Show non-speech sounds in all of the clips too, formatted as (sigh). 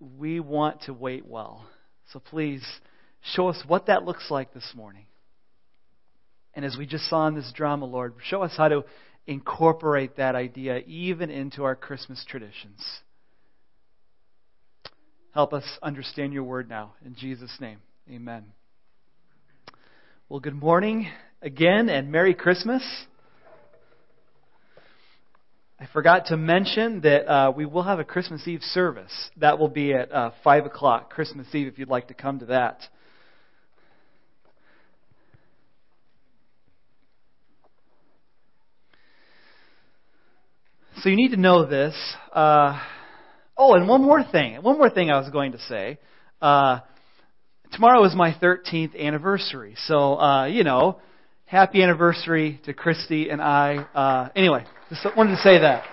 we want to wait well. So please show us what that looks like this morning. And as we just saw in this drama, Lord, show us how to incorporate that idea even into our Christmas traditions. Help us understand your word now. In Jesus' name, amen. Well, good morning again and Merry Christmas. I forgot to mention that uh, we will have a Christmas Eve service. That will be at uh, 5 o'clock, Christmas Eve, if you'd like to come to that. So you need to know this. Uh, oh, and one more thing. One more thing I was going to say. Uh, tomorrow is my 13th anniversary. So, uh, you know, happy anniversary to Christy and I. Uh, anyway, just wanted to say that.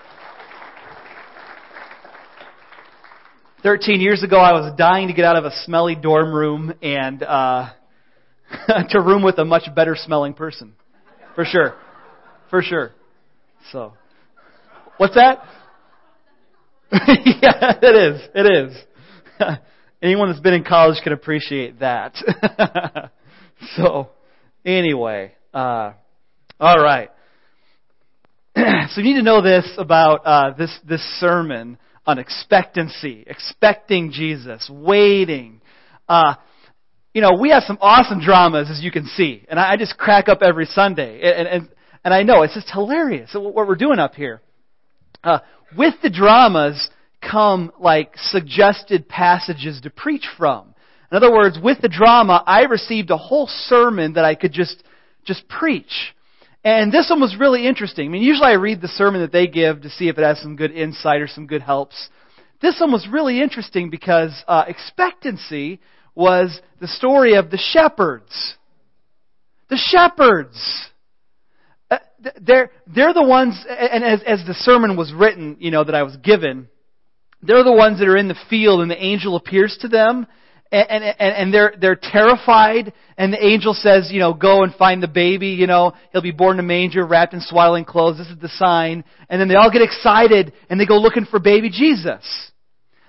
13 years ago, I was dying to get out of a smelly dorm room and uh, (laughs) to room with a much better smelling person. For sure. For sure. So. What's that? (laughs) yeah, it is. It is. (laughs) Anyone that's been in college can appreciate that. so, anyway, uh, all right. (laughs) so you need to know this about uh, this this sermon on expectancy, expecting Jesus, waiting. Uh, you know, we have some awesome dramas, as you can see, and I, I just crack up every Sunday, and, and and I know it's just hilarious what we're doing up here. Uh, with the dramas come like suggested passages to preach from. In other words, with the drama, I received a whole sermon that I could just, just preach. And this one was really interesting. I mean, usually I read the sermon that they give to see if it has some good insight or some good helps. This one was really interesting because uh, expectancy was the story of the shepherds. The shepherds they're, they're the ones, and as, as the sermon was written, you know, that I was given, they're the ones that are in the field and the angel appears to them and, and, and they're, they're terrified and the angel says, you know, go and find the baby, you know, he'll be born in a manger wrapped in swaddling clothes. This is the sign. And then they all get excited and they go looking for baby Jesus.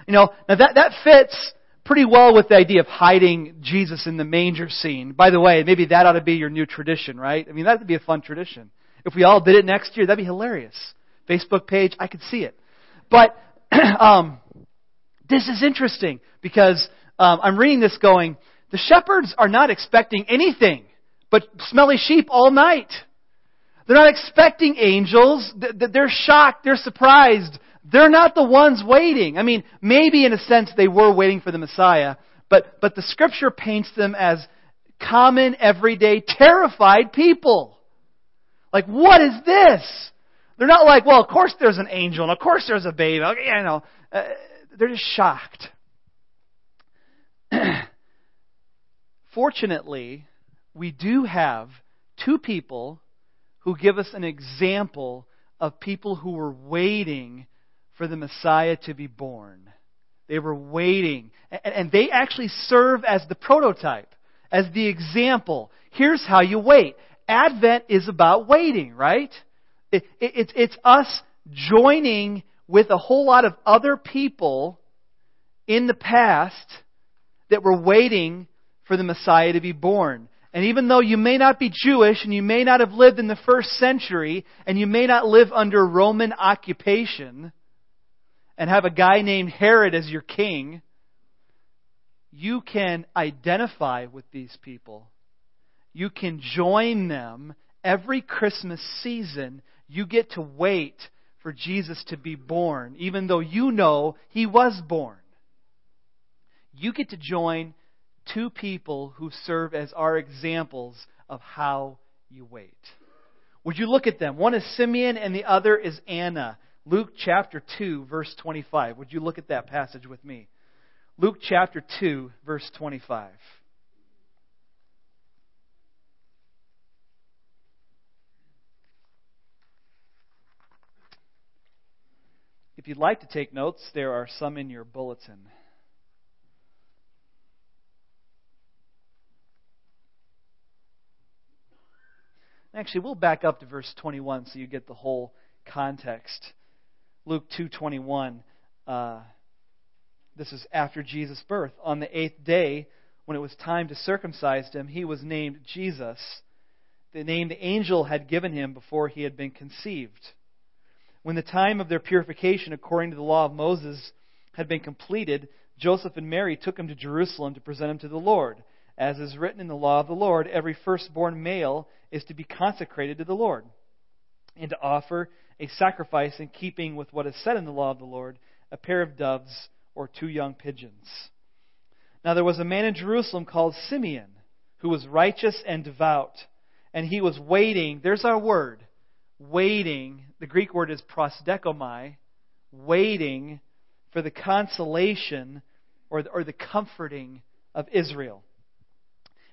You know, now that, that fits pretty well with the idea of hiding Jesus in the manger scene. By the way, maybe that ought to be your new tradition, right? I mean, that would be a fun tradition. If we all did it next year, that'd be hilarious. Facebook page, I could see it. But (clears throat) um, this is interesting because um, I'm reading this going, the shepherds are not expecting anything but smelly sheep all night. They're not expecting angels. They're shocked. They're surprised. They're not the ones waiting. I mean, maybe in a sense they were waiting for the Messiah, but, but the scripture paints them as common, everyday, terrified people. Like, what is this? They're not like, well, of course there's an angel, and of course there's a baby. Okay, you know, uh, they're just shocked. (clears throat) Fortunately, we do have two people who give us an example of people who were waiting for the Messiah to be born. They were waiting. And they actually serve as the prototype, as the example. Here's how you wait. Advent is about waiting, right? It, it, it's, it's us joining with a whole lot of other people in the past that were waiting for the Messiah to be born. And even though you may not be Jewish and you may not have lived in the first century and you may not live under Roman occupation and have a guy named Herod as your king, you can identify with these people you can join them every Christmas season. You get to wait for Jesus to be born, even though you know he was born. You get to join two people who serve as our examples of how you wait. Would you look at them? One is Simeon and the other is Anna. Luke chapter 2, verse 25. Would you look at that passage with me? Luke chapter 2, verse 25. If you'd like to take notes, there are some in your bulletin. Actually, we'll back up to verse 21 so you get the whole context. Luke 2:21. Uh, This is after Jesus' birth. On the eighth day, when it was time to circumcise him, he was named Jesus, the name the angel had given him before he had been conceived. When the time of their purification, according to the law of Moses, had been completed, Joseph and Mary took him to Jerusalem to present him to the Lord. As is written in the law of the Lord, every firstborn male is to be consecrated to the Lord, and to offer a sacrifice in keeping with what is said in the law of the Lord a pair of doves or two young pigeons. Now there was a man in Jerusalem called Simeon, who was righteous and devout, and he was waiting. There's our word. Waiting. The Greek word is prosdekomai, waiting for the consolation or the, or the comforting of Israel.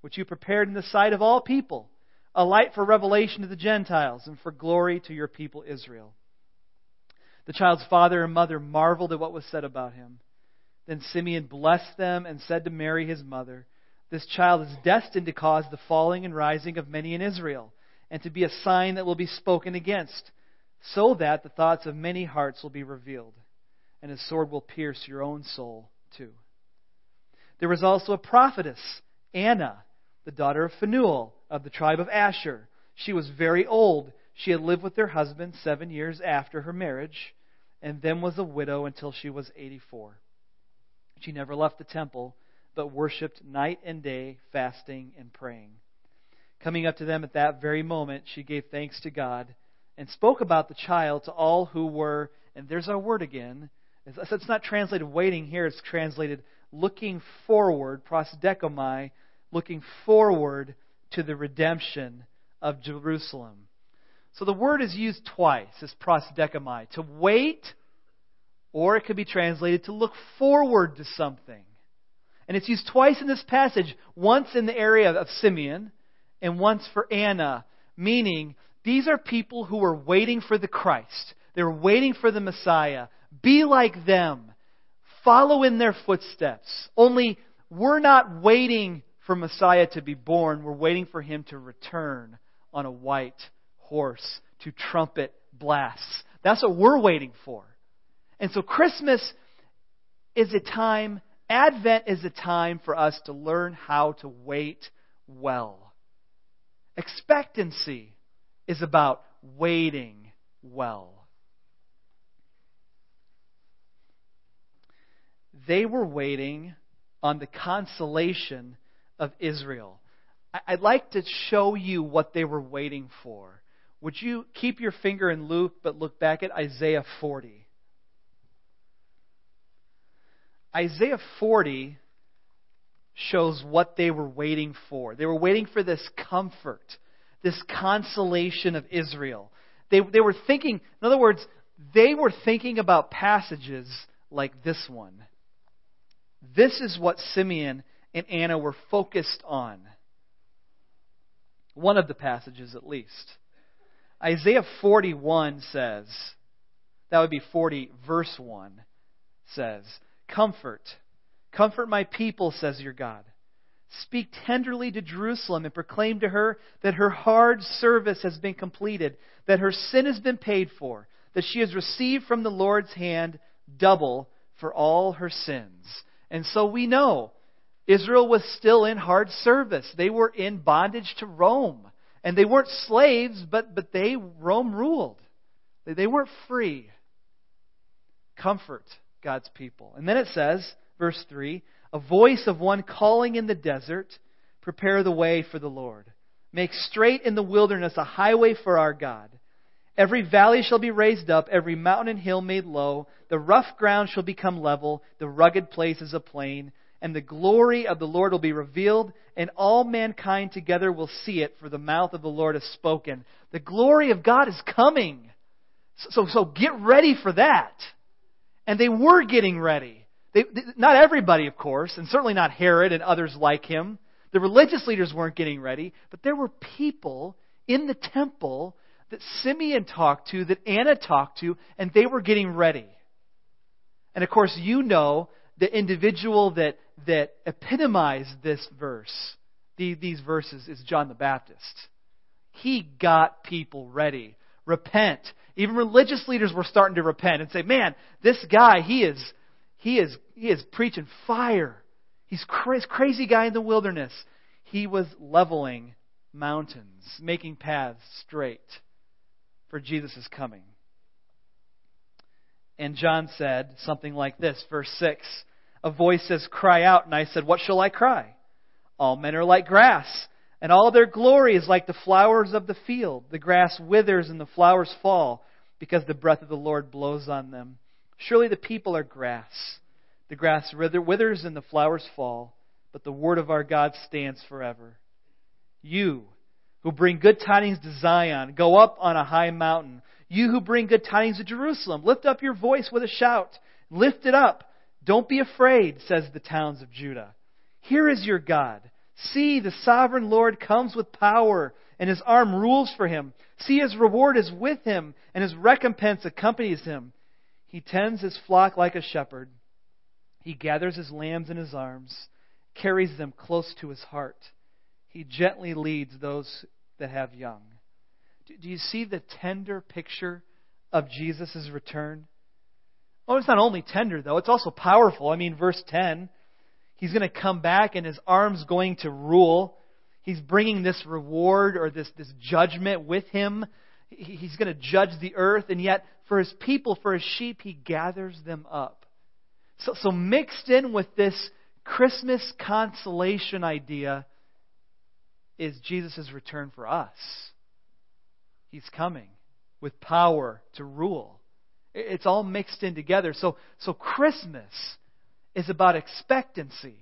which you prepared in the sight of all people, a light for revelation to the Gentiles and for glory to your people Israel. The child's father and mother marveled at what was said about him. Then Simeon blessed them and said to Mary his mother, This child is destined to cause the falling and rising of many in Israel, and to be a sign that will be spoken against, so that the thoughts of many hearts will be revealed, and his sword will pierce your own soul too. There was also a prophetess, Anna, the daughter of Phanuel of the tribe of Asher. She was very old. She had lived with her husband seven years after her marriage, and then was a widow until she was 84. She never left the temple, but worshipped night and day, fasting and praying. Coming up to them at that very moment, she gave thanks to God and spoke about the child to all who were, and there's our word again. It's not translated waiting here, it's translated looking forward, prosdekomai, looking forward to the redemption of Jerusalem. So the word is used twice as prosdekomai, to wait or it could be translated to look forward to something. And it's used twice in this passage, once in the area of Simeon and once for Anna, meaning these are people who are waiting for the Christ. They're waiting for the Messiah. Be like them. Follow in their footsteps. Only we're not waiting for Messiah to be born. We're waiting for him to return on a white horse to trumpet blasts. That's what we're waiting for. And so Christmas is a time, Advent is a time for us to learn how to wait well. Expectancy is about waiting well. They were waiting on the consolation of Israel. I'd like to show you what they were waiting for. Would you keep your finger in Luke, but look back at Isaiah 40? Isaiah 40 shows what they were waiting for. They were waiting for this comfort, this consolation of Israel. They, they were thinking, in other words, they were thinking about passages like this one. This is what Simeon and Anna were focused on. One of the passages, at least. Isaiah 41 says, that would be 40, verse 1, says, Comfort. Comfort my people, says your God. Speak tenderly to Jerusalem and proclaim to her that her hard service has been completed, that her sin has been paid for, that she has received from the Lord's hand double for all her sins. And so we know Israel was still in hard service. They were in bondage to Rome. And they weren't slaves, but, but they, Rome ruled. They, they weren't free. Comfort God's people. And then it says, verse 3 a voice of one calling in the desert, prepare the way for the Lord. Make straight in the wilderness a highway for our God. Every valley shall be raised up, every mountain and hill made low. The rough ground shall become level, the rugged places a plain. And the glory of the Lord will be revealed, and all mankind together will see it, for the mouth of the Lord has spoken. The glory of God is coming. So, so get ready for that. And they were getting ready. They, they, not everybody, of course, and certainly not Herod and others like him. The religious leaders weren't getting ready, but there were people in the temple that Simeon talked to, that Anna talked to, and they were getting ready. And of course, you know the individual that, that epitomized this verse, the, these verses, is John the Baptist. He got people ready. Repent. Even religious leaders were starting to repent and say, man, this guy, he is, he is, he is preaching fire. He's crazy, crazy guy in the wilderness. He was leveling mountains, making paths straight for Jesus' coming. And John said something like this, verse 6 A voice says, Cry out. And I said, What shall I cry? All men are like grass, and all their glory is like the flowers of the field. The grass withers and the flowers fall, because the breath of the Lord blows on them. Surely the people are grass. The grass withers and the flowers fall, but the word of our God stands forever. You who bring good tidings to Zion, go up on a high mountain. You who bring good tidings to Jerusalem, lift up your voice with a shout. Lift it up. Don't be afraid, says the towns of Judah. Here is your God. See, the sovereign Lord comes with power, and his arm rules for him. See, his reward is with him, and his recompense accompanies him. He tends his flock like a shepherd. He gathers his lambs in his arms, carries them close to his heart. He gently leads those that have young. Do you see the tender picture of Jesus' return? Oh, it's not only tender, though, it's also powerful. I mean, verse 10, he's going to come back and his arm's going to rule. He's bringing this reward or this, this judgment with him. He's going to judge the earth, and yet for his people, for his sheep, he gathers them up. So, so mixed in with this Christmas consolation idea is Jesus' return for us. He's coming with power to rule. It's all mixed in together. So, so Christmas is about expectancy.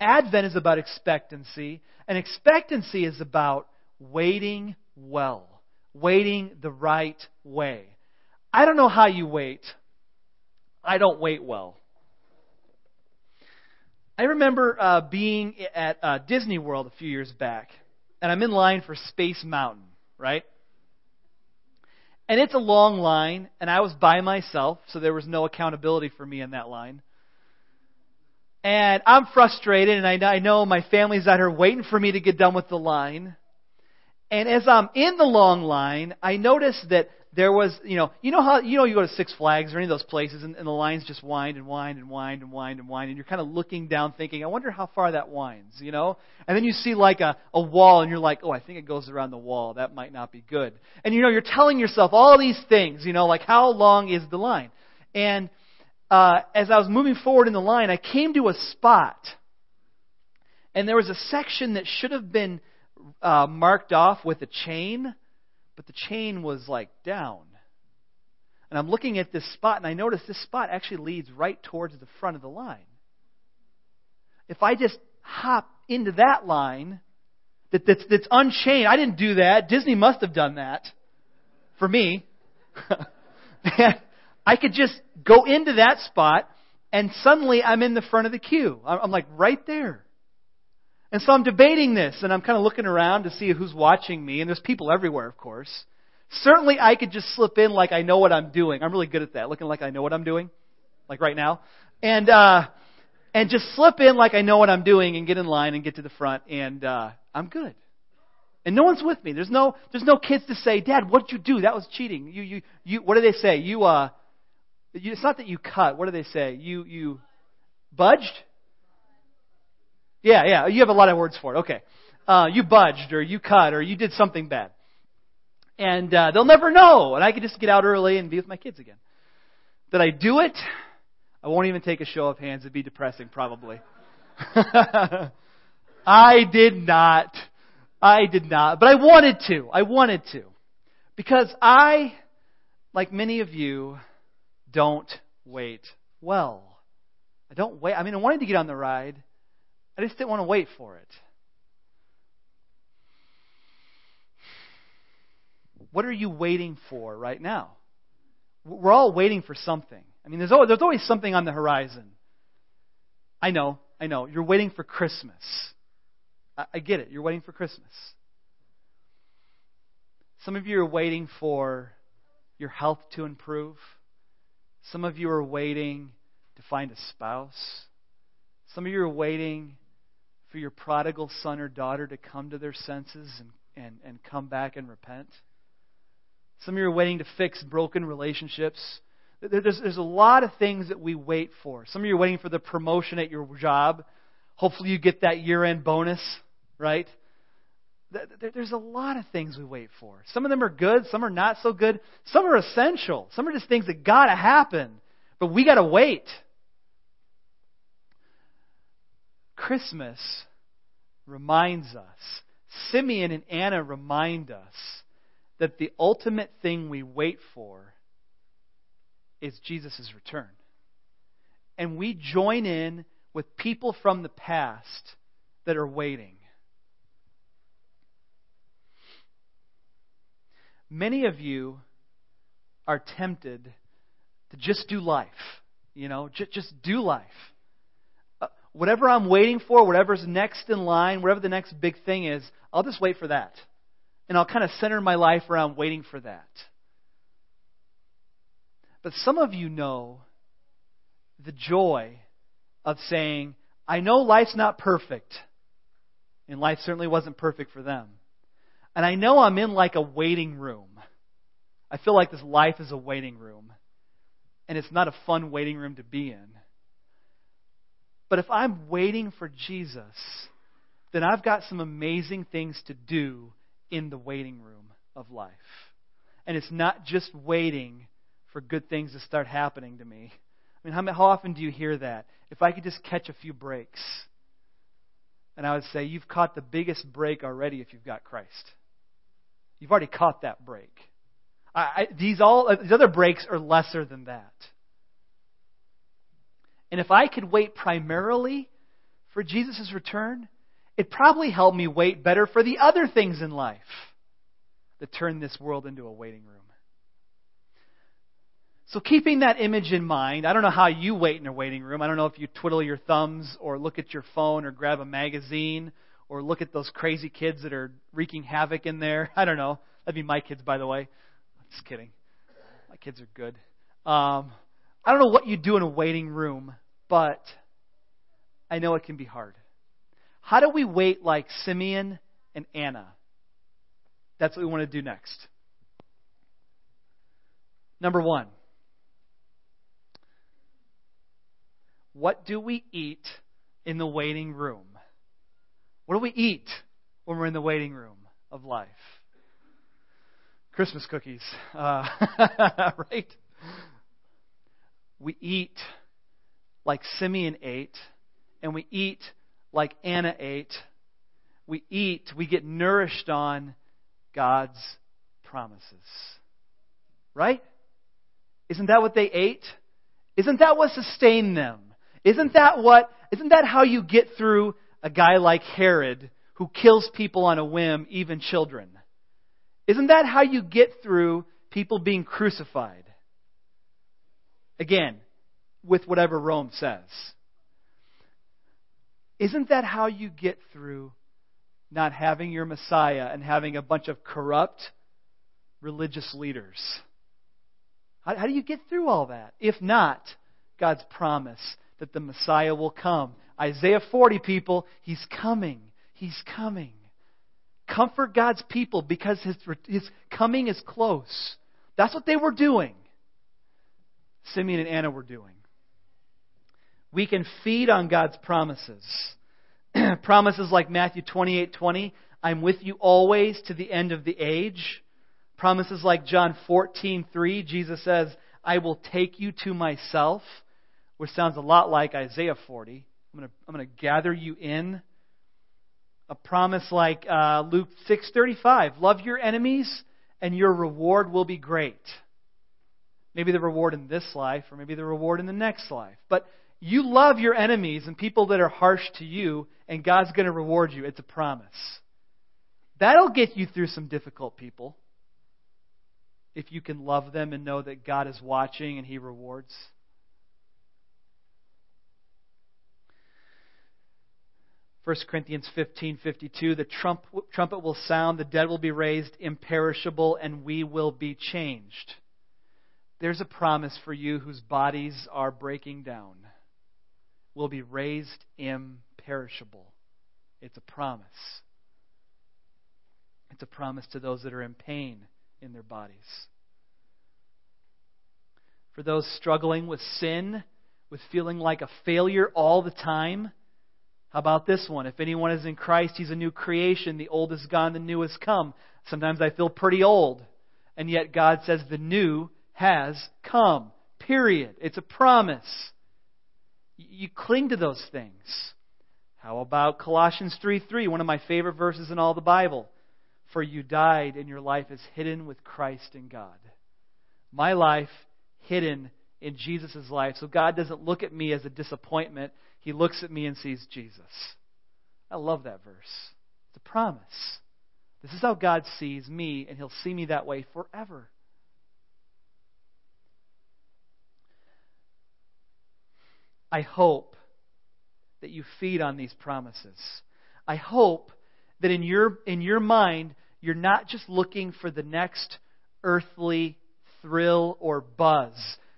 Advent is about expectancy. And expectancy is about waiting well, waiting the right way. I don't know how you wait. I don't wait well. I remember uh, being at uh, Disney World a few years back, and I'm in line for Space Mountain, right? And it's a long line, and I was by myself, so there was no accountability for me in that line. And I'm frustrated, and I, I know my family's out here waiting for me to get done with the line. And as I'm in the long line, I notice that there was, you know, you know how, you know, you go to Six Flags or any of those places and, and the lines just wind and wind and wind and wind and wind and you're kind of looking down thinking, I wonder how far that winds, you know? And then you see like a, a wall and you're like, oh, I think it goes around the wall. That might not be good. And you know, you're telling yourself all these things, you know, like how long is the line? And, uh, as I was moving forward in the line, I came to a spot and there was a section that should have been, uh, marked off with a chain but the chain was like down. And I'm looking at this spot, and I notice this spot actually leads right towards the front of the line. If I just hop into that line that, that's, that's unchained, I didn't do that. Disney must have done that for me. (laughs) I could just go into that spot, and suddenly I'm in the front of the queue. I'm like right there. And so I'm debating this, and I'm kind of looking around to see who's watching me, and there's people everywhere, of course. Certainly, I could just slip in like I know what I'm doing. I'm really good at that, looking like I know what I'm doing, like right now, and uh, and just slip in like I know what I'm doing, and get in line and get to the front, and uh, I'm good. And no one's with me. There's no there's no kids to say, Dad, what did you do? That was cheating. You you you. What do they say? You uh, you, it's not that you cut. What do they say? You you budged. Yeah, yeah. You have a lot of words for it. Okay. Uh, you budged or you cut or you did something bad. And uh, they'll never know. And I could just get out early and be with my kids again. Did I do it? I won't even take a show of hands. It'd be depressing, probably. (laughs) I did not. I did not. But I wanted to. I wanted to. Because I, like many of you, don't wait well. I don't wait. I mean, I wanted to get on the ride. I just didn't want to wait for it. What are you waiting for right now? We're all waiting for something. I mean, there's always, there's always something on the horizon. I know, I know. You're waiting for Christmas. I, I get it. You're waiting for Christmas. Some of you are waiting for your health to improve. Some of you are waiting to find a spouse. Some of you are waiting for your prodigal son or daughter to come to their senses and, and, and come back and repent. Some of you are waiting to fix broken relationships. There's, there's a lot of things that we wait for. Some of you are waiting for the promotion at your job. Hopefully, you get that year end bonus, right? There's a lot of things we wait for. Some of them are good, some are not so good, some are essential, some are just things that got to happen, but we got to wait. Christmas reminds us, Simeon and Anna remind us that the ultimate thing we wait for is Jesus' return. And we join in with people from the past that are waiting. Many of you are tempted to just do life. You know, just, just do life. Whatever I'm waiting for, whatever's next in line, whatever the next big thing is, I'll just wait for that. And I'll kind of center my life around waiting for that. But some of you know the joy of saying, I know life's not perfect. And life certainly wasn't perfect for them. And I know I'm in like a waiting room. I feel like this life is a waiting room. And it's not a fun waiting room to be in. But if I'm waiting for Jesus, then I've got some amazing things to do in the waiting room of life. And it's not just waiting for good things to start happening to me. I mean, how, often do you hear that? If I could just catch a few breaks. And I would say, you've caught the biggest break already if you've got Christ. You've already caught that break. I, I, these all uh, these other breaks are lesser than that. And if I could wait primarily for Jesus' return, it probably helped me wait better for the other things in life that turn this world into a waiting room. So, keeping that image in mind, I don't know how you wait in a waiting room. I don't know if you twiddle your thumbs or look at your phone or grab a magazine or look at those crazy kids that are wreaking havoc in there. (laughs) I don't know. That'd be my kids, by the way. Just kidding. My kids are good. Um, I don't know what you do in a waiting room, but I know it can be hard. How do we wait like Simeon and Anna? That's what we want to do next. Number one. What do we eat in the waiting room? What do we eat when we're in the waiting room of life? Christmas cookies, uh, (laughs) right? We eat like Simeon ate, and we eat like Anna ate. We eat, we get nourished on God's promises. Right? Isn't that what they ate? Isn't that what sustained them? Isn't that what, isn't that how you get through a guy like Herod who kills people on a whim, even children. Isn't that how you get through people being crucified? Again, with whatever Rome says. Isn't that how you get through not having your Messiah and having a bunch of corrupt religious leaders? How, how do you get through all that? If not, God's promise that the Messiah will come Isaiah 40 people, He's coming. He's coming. Comfort God's people because his, his coming is close. That's what they were doing. Simeon and Anna were doing. We can feed on God's promises. (clears throat) promises like Matthew 28:20, I'm with you always to the end of the age. Promises like John 14:3, Jesus says, I will take you to myself, which sounds a lot like Isaiah 40. I'm going to, I'm going to gather you in. A promise like uh, Luke 6:35, love your enemies and your reward will be great. Maybe the reward in this life or maybe the reward in the next life. But you love your enemies and people that are harsh to you and God's going to reward you. It's a promise. That'll get you through some difficult people. If you can love them and know that God is watching and he rewards. 1 Corinthians 15:52 the trump, trumpet will sound the dead will be raised imperishable and we will be changed. There's a promise for you whose bodies are breaking down will be raised imperishable. It's a promise. It's a promise to those that are in pain in their bodies. For those struggling with sin, with feeling like a failure all the time, how about this one? If anyone is in Christ, he's a new creation. The old is gone, the new has come. Sometimes I feel pretty old. And yet God says the new has come. Period. It's a promise. You cling to those things. How about Colossians 3 3, one of my favorite verses in all the Bible? For you died, and your life is hidden with Christ in God. My life hidden in Jesus' life. So God doesn't look at me as a disappointment. He looks at me and sees Jesus. I love that verse. It's a promise. This is how God sees me, and He'll see me that way forever. I hope that you feed on these promises. I hope that in your, in your mind, you're not just looking for the next earthly thrill or buzz.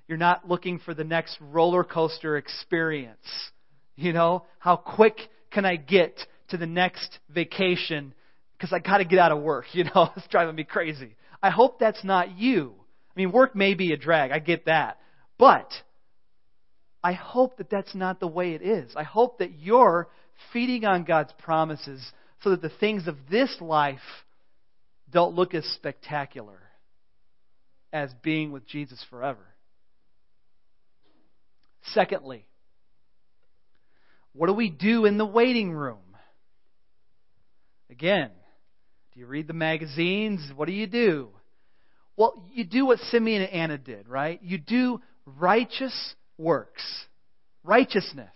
You're not looking for the next roller coaster experience. You know, how quick can I get to the next vacation because I got to get out of work, (laughs) you know, it's driving me crazy. I hope that's not you. I mean, work may be a drag, I get that. But I hope that that's not the way it is. I hope that you're feeding on God's promises so that the things of this life don't look as spectacular as being with Jesus forever. Secondly, what do we do in the waiting room? Again, do you read the magazines? What do you do? Well, you do what Simeon and Anna did, right? You do righteous works. Righteousness.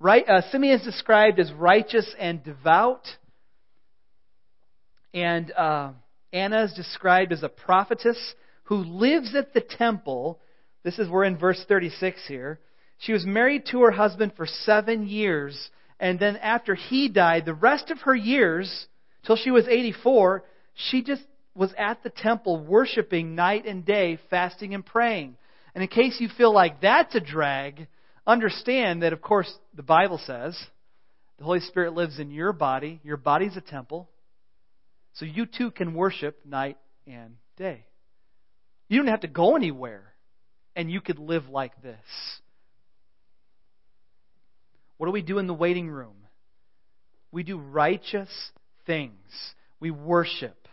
Right? Uh, Simeon is described as righteous and devout. And uh, Anna is described as a prophetess who lives at the temple. This is, we're in verse 36 here. She was married to her husband for seven years, and then after he died, the rest of her years, till she was 84, she just was at the temple worshiping night and day, fasting and praying. And in case you feel like that's a drag, understand that, of course, the Bible says the Holy Spirit lives in your body. Your body's a temple. So you too can worship night and day. You don't have to go anywhere, and you could live like this. What do we do in the waiting room? We do righteous things. We worship.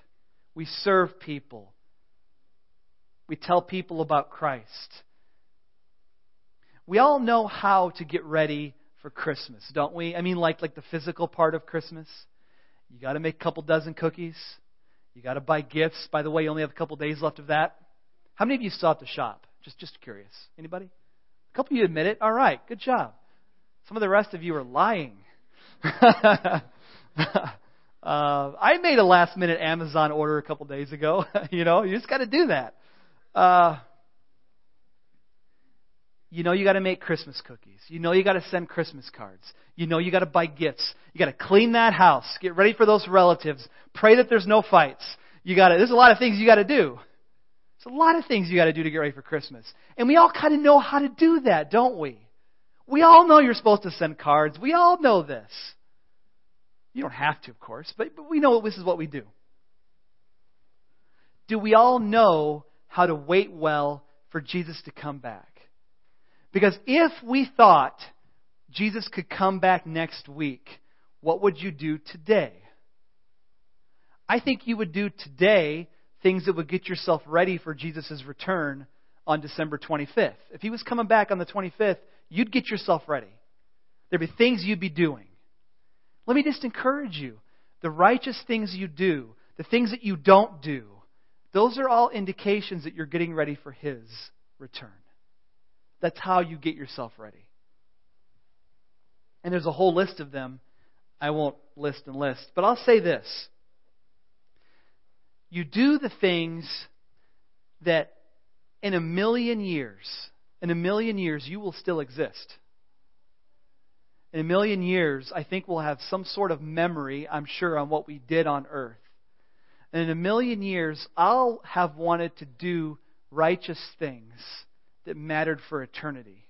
We serve people. We tell people about Christ. We all know how to get ready for Christmas, don't we? I mean, like, like the physical part of Christmas. You got to make a couple dozen cookies. You got to buy gifts. By the way, you only have a couple days left of that. How many of you still have to shop? Just, just curious. Anybody? A couple of you admit it. All right, good job. Some of the rest of you are lying. (laughs) uh, I made a last minute Amazon order a couple days ago. (laughs) you know, you just got to do that. Uh, you know you got to make Christmas cookies. You know you got to send Christmas cards. You know you got to buy gifts. You got to clean that house. Get ready for those relatives. Pray that there's no fights. You got to. There's a lot of things you got to do. There's a lot of things you got to do to get ready for Christmas, and we all kind of know how to do that, don't we? We all know you're supposed to send cards. We all know this. You don't have to, of course, but, but we know this is what we do. Do we all know how to wait well for Jesus to come back? Because if we thought Jesus could come back next week, what would you do today? I think you would do today things that would get yourself ready for Jesus' return on December 25th. If he was coming back on the 25th, you'd get yourself ready. There'd be things you'd be doing. Let me just encourage you. The righteous things you do, the things that you don't do, those are all indications that you're getting ready for his return. That's how you get yourself ready. And there's a whole list of them. I won't list and list, but I'll say this. You do the things that in a million years, in a million years, you will still exist. In a million years, I think we'll have some sort of memory, I'm sure, on what we did on earth. And in a million years, I'll have wanted to do righteous things that mattered for eternity.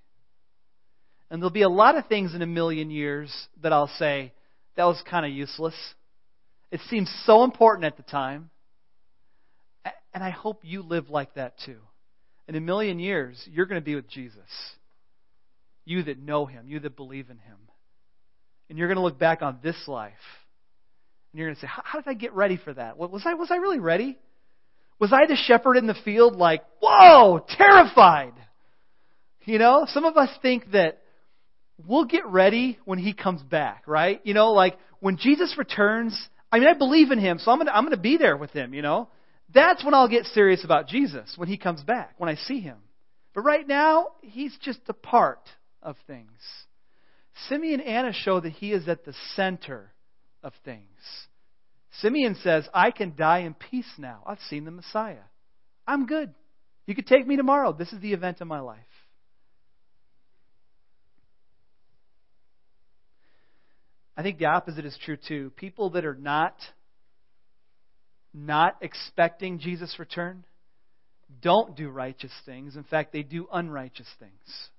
And there'll be a lot of things in a million years that I'll say, that was kind of useless. It seems so important at the time. And I hope you live like that too. In a million years, you're going to be with Jesus. You that know him, you that believe in him. And you're going to look back on this life. And you're going to say, How did I get ready for that? Was I, was I really ready? Was I the shepherd in the field, like, whoa, terrified? You know, some of us think that we'll get ready when he comes back, right? You know, like when Jesus returns, I mean, I believe in him, so I'm going to I'm going to be there with him, you know. That's when I'll get serious about Jesus, when he comes back, when I see him. But right now, he's just a part of things. Simeon and Anna show that he is at the center of things. Simeon says, I can die in peace now. I've seen the Messiah. I'm good. You could take me tomorrow. This is the event of my life. I think the opposite is true too. People that are not not expecting Jesus' return don't do righteous things. In fact, they do unrighteous things.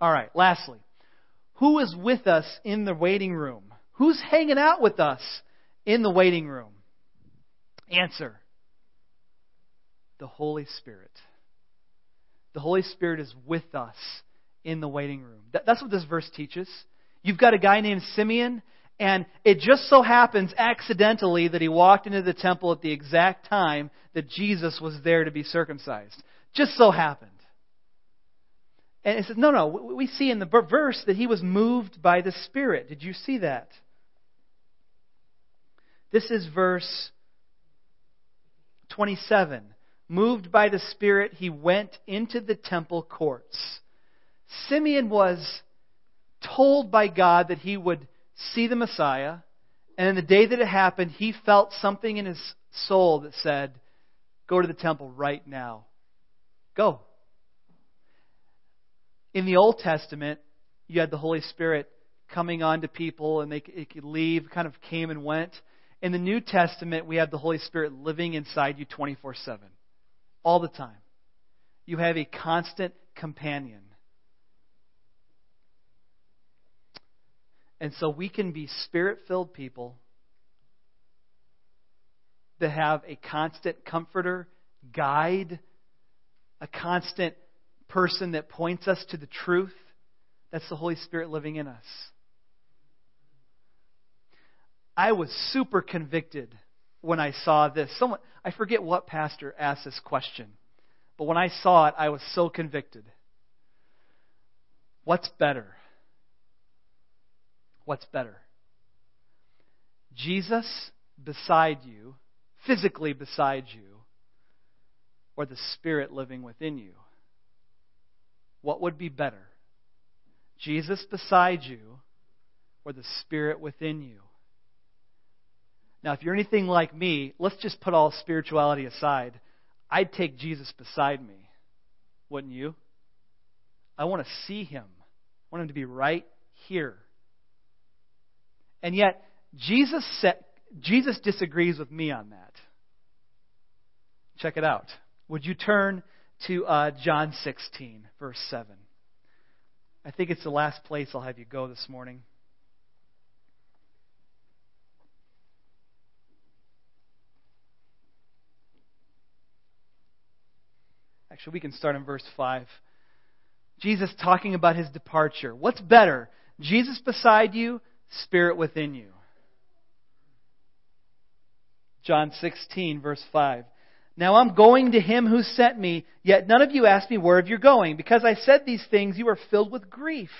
All right, lastly, who is with us in the waiting room? Who's hanging out with us in the waiting room? Answer the Holy Spirit. The Holy Spirit is with us in the waiting room. That's what this verse teaches. You've got a guy named Simeon, and it just so happens accidentally that he walked into the temple at the exact time that Jesus was there to be circumcised. Just so happened. And it says, no, no, we see in the verse that he was moved by the Spirit. Did you see that? This is verse 27. Moved by the Spirit, he went into the temple courts. Simeon was told by God that he would see the Messiah, and the day that it happened, he felt something in his soul that said, Go to the temple right now. Go. In the Old Testament, you had the Holy Spirit coming on to people and they could leave, kind of came and went. In the New Testament, we have the Holy Spirit living inside you 24 7, all the time. You have a constant companion. And so we can be spirit filled people that have a constant comforter, guide, a constant person that points us to the truth. That's the Holy Spirit living in us. I was super convicted when I saw this. Someone, I forget what pastor asked this question, but when I saw it, I was so convicted. What's better? What's better? Jesus beside you, physically beside you, or the Spirit living within you? What would be better? Jesus beside you or the Spirit within you? Now, if you're anything like me, let's just put all spirituality aside. I'd take Jesus beside me, wouldn't you? I want to see him. I want him to be right here. And yet, Jesus, said, Jesus disagrees with me on that. Check it out. Would you turn to uh, John 16, verse 7? I think it's the last place I'll have you go this morning. Actually, we can start in verse 5. Jesus talking about his departure. What's better? Jesus beside you Spirit within you. John 16, verse 5. Now I'm going to him who sent me, yet none of you ask me where you're going. Because I said these things, you are filled with grief.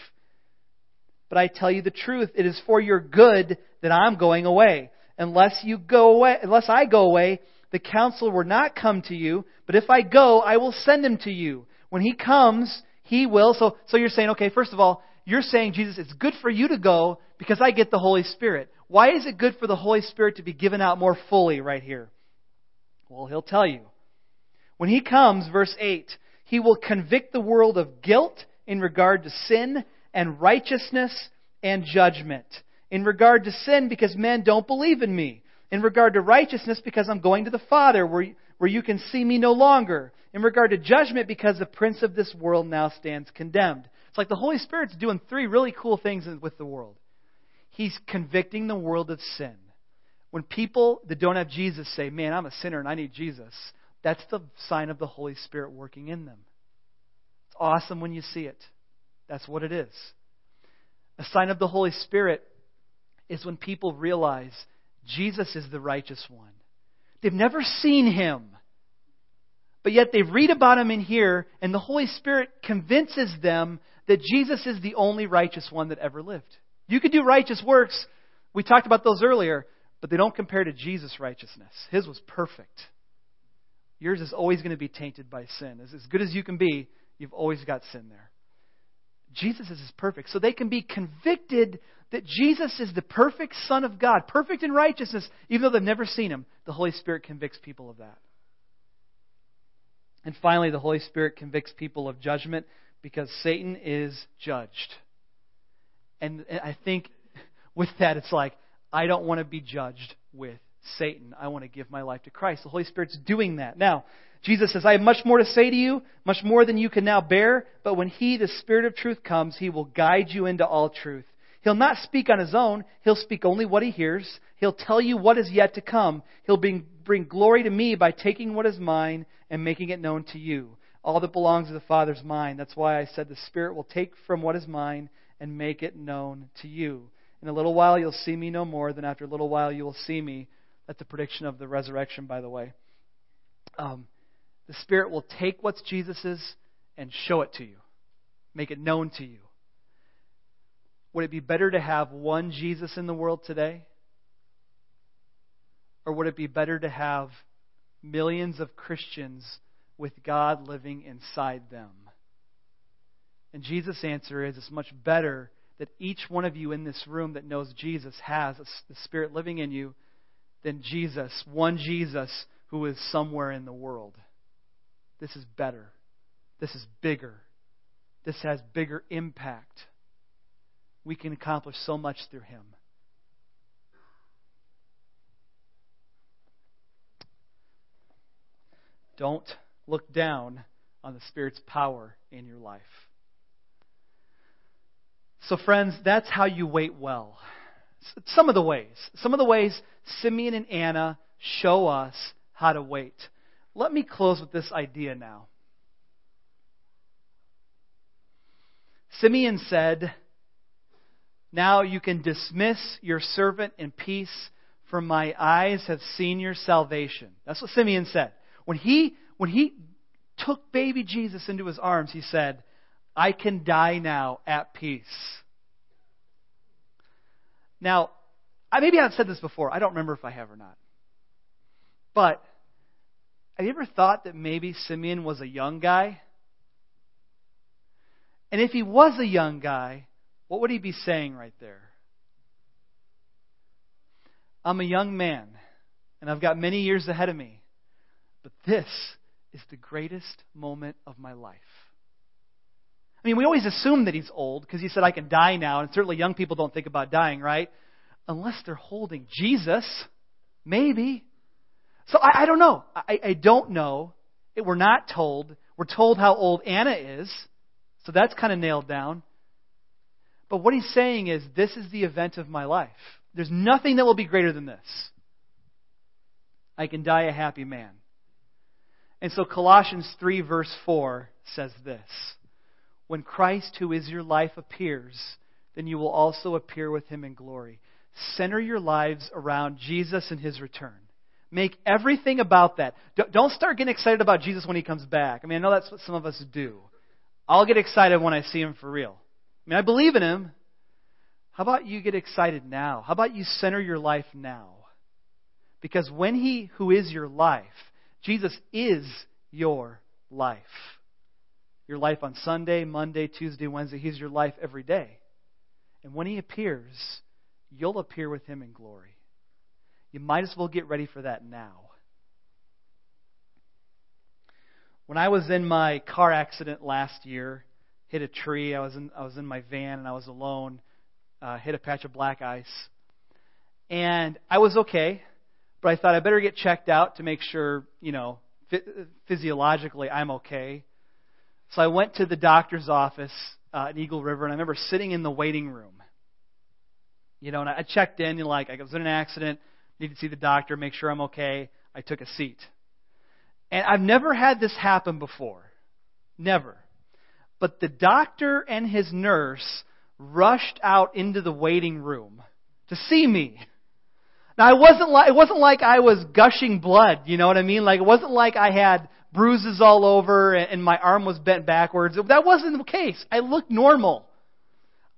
But I tell you the truth, it is for your good that I'm going away. Unless you go away, unless I go away, the counselor will not come to you, but if I go, I will send him to you. When he comes, he will. So, so you're saying, okay, first of all, you're saying, Jesus, it's good for you to go because I get the Holy Spirit. Why is it good for the Holy Spirit to be given out more fully right here? Well, he'll tell you. When he comes, verse 8, he will convict the world of guilt in regard to sin and righteousness and judgment. In regard to sin, because men don't believe in me. In regard to righteousness, because I'm going to the Father, where, where you can see me no longer. In regard to judgment, because the prince of this world now stands condemned. It's like the Holy Spirit's doing three really cool things with the world. He's convicting the world of sin. When people that don't have Jesus say, Man, I'm a sinner and I need Jesus, that's the sign of the Holy Spirit working in them. It's awesome when you see it. That's what it is. A sign of the Holy Spirit is when people realize Jesus is the righteous one. They've never seen him, but yet they read about him in here, and the Holy Spirit convinces them that Jesus is the only righteous one that ever lived. You could do righteous works. We talked about those earlier, but they don't compare to Jesus' righteousness. His was perfect. Yours is always going to be tainted by sin. As, as good as you can be, you've always got sin there. Jesus is perfect. So they can be convicted that Jesus is the perfect Son of God, perfect in righteousness, even though they've never seen him. The Holy Spirit convicts people of that. And finally, the Holy Spirit convicts people of judgment because Satan is judged. And I think (laughs) with that, it's like, I don't want to be judged with Satan. I want to give my life to Christ. The Holy Spirit's doing that. Now, Jesus says, I have much more to say to you, much more than you can now bear, but when He, the Spirit of truth, comes, He will guide you into all truth. He'll not speak on His own, He'll speak only what He hears. He'll tell you what is yet to come. He'll bring, bring glory to me by taking what is mine and making it known to you. All that belongs to the Father's mine. That's why I said the Spirit will take from what is mine and make it known to you. In a little while you'll see me no more, then after a little while you will see me. That's the prediction of the resurrection, by the way. Um, the Spirit will take what's Jesus's and show it to you, make it known to you. Would it be better to have one Jesus in the world today? Or would it be better to have millions of Christians with God living inside them? And Jesus' answer is it's much better that each one of you in this room that knows Jesus has the Spirit living in you than Jesus, one Jesus who is somewhere in the world. This is better. This is bigger. This has bigger impact. We can accomplish so much through Him. Don't look down on the Spirit's power in your life. So, friends, that's how you wait well. Some of the ways. Some of the ways Simeon and Anna show us how to wait. Let me close with this idea now. Simeon said, Now you can dismiss your servant in peace, for my eyes have seen your salvation. That's what Simeon said. When he, when he took baby Jesus into his arms, he said, I can die now at peace. Now, I, maybe I've said this before. I don't remember if I have or not. But have you ever thought that maybe Simeon was a young guy? And if he was a young guy, what would he be saying right there? I'm a young man, and I've got many years ahead of me, but this is the greatest moment of my life. I mean, we always assume that he's old because he said, I can die now. And certainly young people don't think about dying, right? Unless they're holding Jesus. Maybe. So I, I don't know. I, I don't know. It, we're not told. We're told how old Anna is. So that's kind of nailed down. But what he's saying is, this is the event of my life. There's nothing that will be greater than this. I can die a happy man. And so Colossians 3, verse 4 says this when Christ, who is your life, appears, then you will also appear with him in glory. Center your lives around Jesus and his return. Make everything about that. Don't start getting excited about Jesus when he comes back. I mean, I know that's what some of us do. I'll get excited when I see him for real. I mean, I believe in him. How about you get excited now? How about you center your life now? Because when he who is your life, Jesus is your life your life on Sunday, Monday, Tuesday, Wednesday. He's your life every day. And when He appears, you'll appear with Him in glory. You might as well get ready for that now. When I was in my car accident last year, hit a tree. I was in I was in my van and I was alone. Uh, hit a patch of black ice, and I was okay. But I thought I better get checked out to make sure, you know, physiologically I'm okay. So I went to the doctor's office uh, at Eagle River, and I remember sitting in the waiting room. You know, and I checked in, know, like I was in an accident, need to see the doctor, make sure I'm okay. I took a seat. And I've never had this happen before. Never. But the doctor and his nurse rushed out into the waiting room to see me. Now it wasn't like it wasn't like I was gushing blood, you know what I mean? Like it wasn't like I had bruises all over and my arm was bent backwards. That wasn't the case. I looked normal.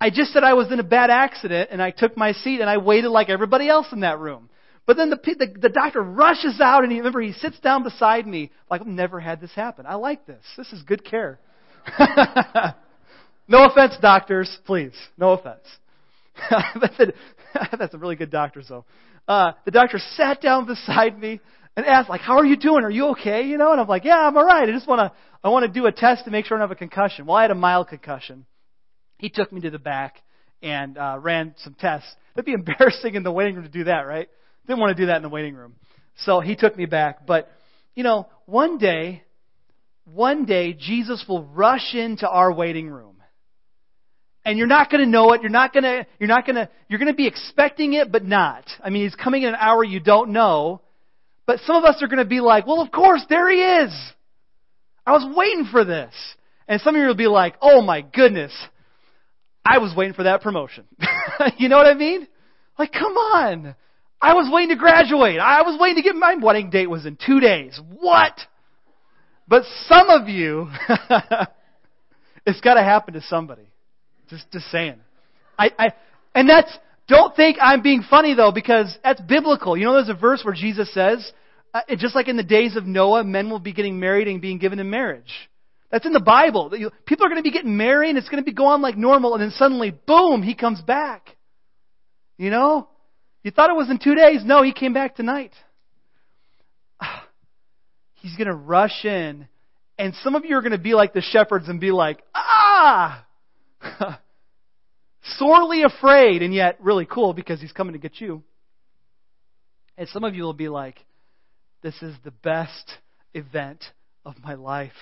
I just said I was in a bad accident and I took my seat and I waited like everybody else in that room. But then the, the, the doctor rushes out and he, remember he sits down beside me like I've never had this happen. I like this. This is good care. (laughs) no offense, doctors, please. No offense. (laughs) (laughs) That's a really good doctor, though uh, the doctor sat down beside me and asked, like, how are you doing? Are you okay? You know? And I'm like, yeah, I'm alright. I just want to, I want to do a test to make sure I don't have a concussion. Well, I had a mild concussion. He took me to the back and, uh, ran some tests. It'd be (laughs) embarrassing in the waiting room to do that, right? Didn't want to do that in the waiting room. So he took me back. But, you know, one day, one day, Jesus will rush into our waiting room and you're not going to know it. You're not going to, you're not going to, you're going to be expecting it, but not. I mean, he's coming in an hour you don't know. But some of us are going to be like, well, of course, there he is. I was waiting for this. And some of you will be like, oh my goodness, I was waiting for that promotion. (laughs) you know what I mean? Like, come on. I was waiting to graduate. I was waiting to get my wedding date was in two days. What? But some of you, (laughs) it's got to happen to somebody. Just, just saying. I, I, and that's, don't think I'm being funny though, because that's biblical. You know, there's a verse where Jesus says, uh, just like in the days of Noah, men will be getting married and being given in marriage. That's in the Bible. People are going to be getting married and it's going to be going on like normal and then suddenly, boom, he comes back. You know? You thought it was in two days. No, he came back tonight. (sighs) He's going to rush in and some of you are going to be like the shepherds and be like, ah! (laughs) sorely afraid, and yet really cool because he's coming to get you. And some of you will be like, this is the best event of my life.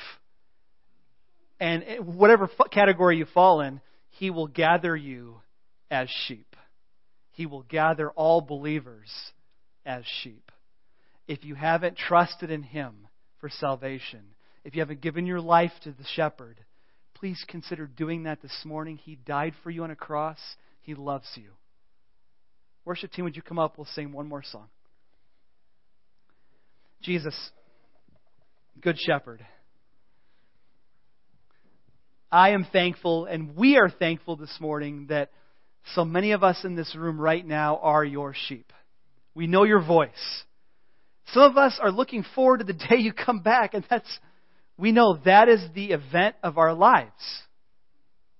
And whatever category you fall in, he will gather you as sheep. He will gather all believers as sheep. If you haven't trusted in him for salvation, if you haven't given your life to the shepherd, please consider doing that this morning. He died for you on a cross. He loves you. Worship team, would you come up? We'll sing one more song. Jesus, Good Shepherd. I am thankful, and we are thankful this morning that so many of us in this room right now are your sheep. We know your voice. Some of us are looking forward to the (laughs) day you come back, and that's we know that is the event of our lives.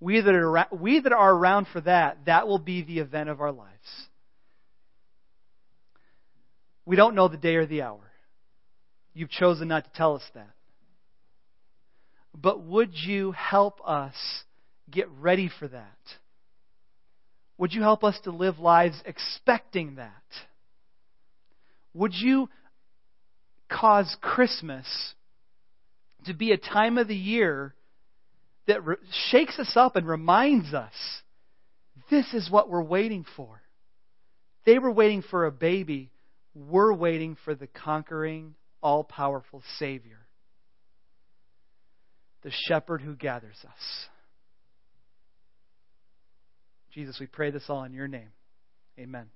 We that, are, we that are around for that, that will be the event of our lives. We don't know the day or the hour. You've chosen not to tell us that. But would you help us get ready for that? Would you help us to live lives expecting that? Would you cause Christmas to be a time of the year that re- shakes us up and reminds us this is what we're waiting for. They were waiting for a baby. We're waiting for the conquering, all powerful Savior, the shepherd who gathers us. Jesus, we pray this all in your name. Amen.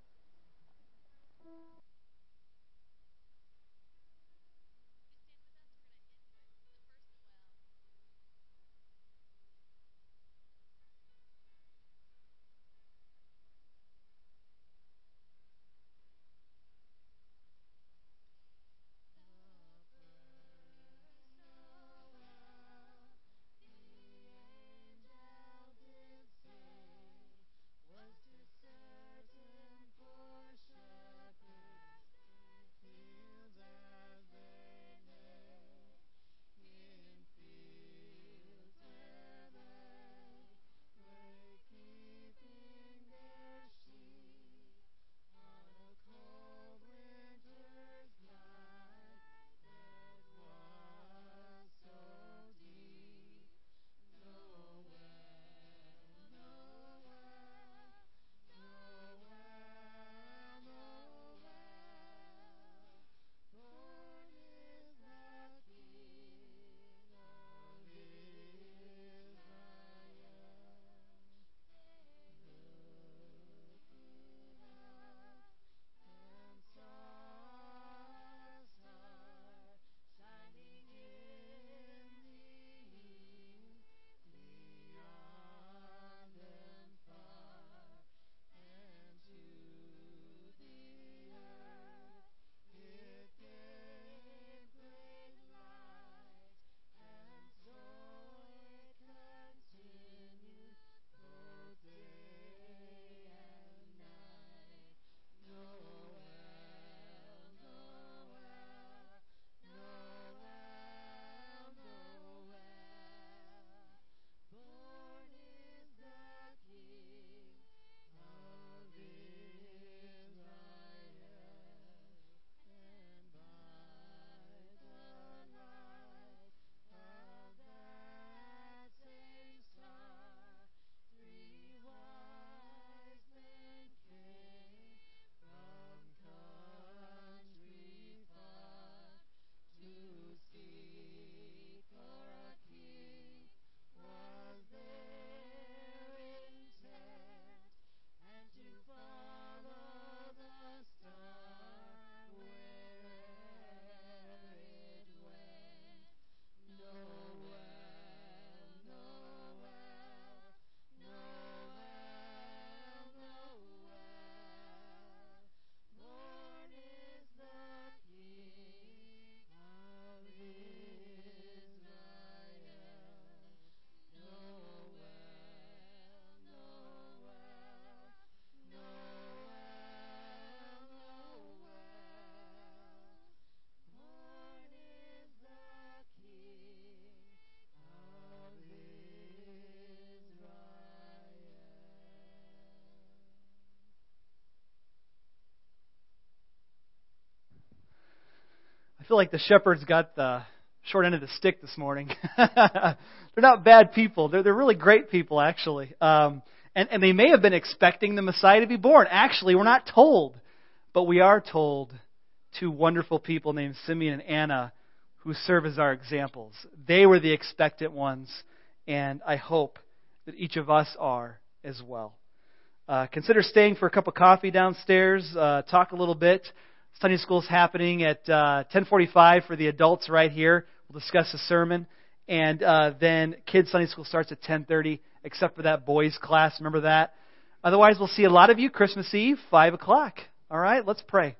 I feel like the shepherds got the short end of the stick this morning. (laughs) they're not bad people. They're, they're really great people, actually. Um, and, and they may have been expecting the Messiah to be born. Actually, we're not told. But we are told two wonderful people named Simeon and Anna who serve as our examples. They were the expectant ones, and I hope that each of us are as well. Uh, consider staying for a cup of coffee downstairs. Uh, talk a little bit. Sunday school is happening at uh, 10:45 for the adults right here. We'll discuss the sermon, and uh, then kids Sunday school starts at 10:30, except for that boys class. Remember that. Otherwise, we'll see a lot of you Christmas Eve, five o'clock. All right, let's pray.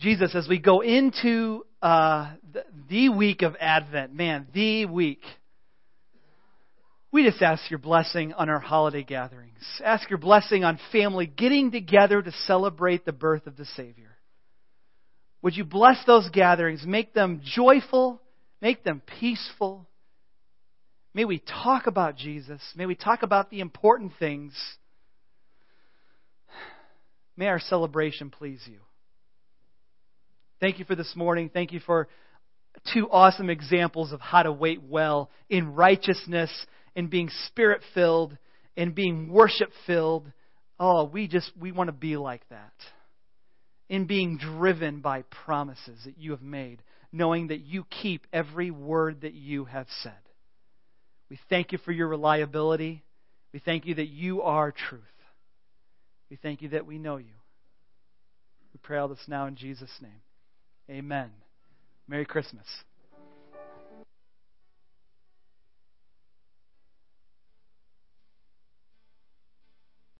Jesus, as we go into uh, the, the week of Advent, man, the week. We just ask your blessing on our holiday gatherings. Ask your blessing on family getting together to celebrate the birth of the Savior. Would you bless those gatherings? Make them joyful, make them peaceful. May we talk about Jesus. May we talk about the important things. May our celebration please you. Thank you for this morning. Thank you for two awesome examples of how to wait well in righteousness and being spirit filled and being worship filled. Oh, we just, we want to be like that. In being driven by promises that you have made, knowing that you keep every word that you have said. We thank you for your reliability. We thank you that you are truth. We thank you that we know you. We pray all this now in Jesus' name. Amen. Merry Christmas.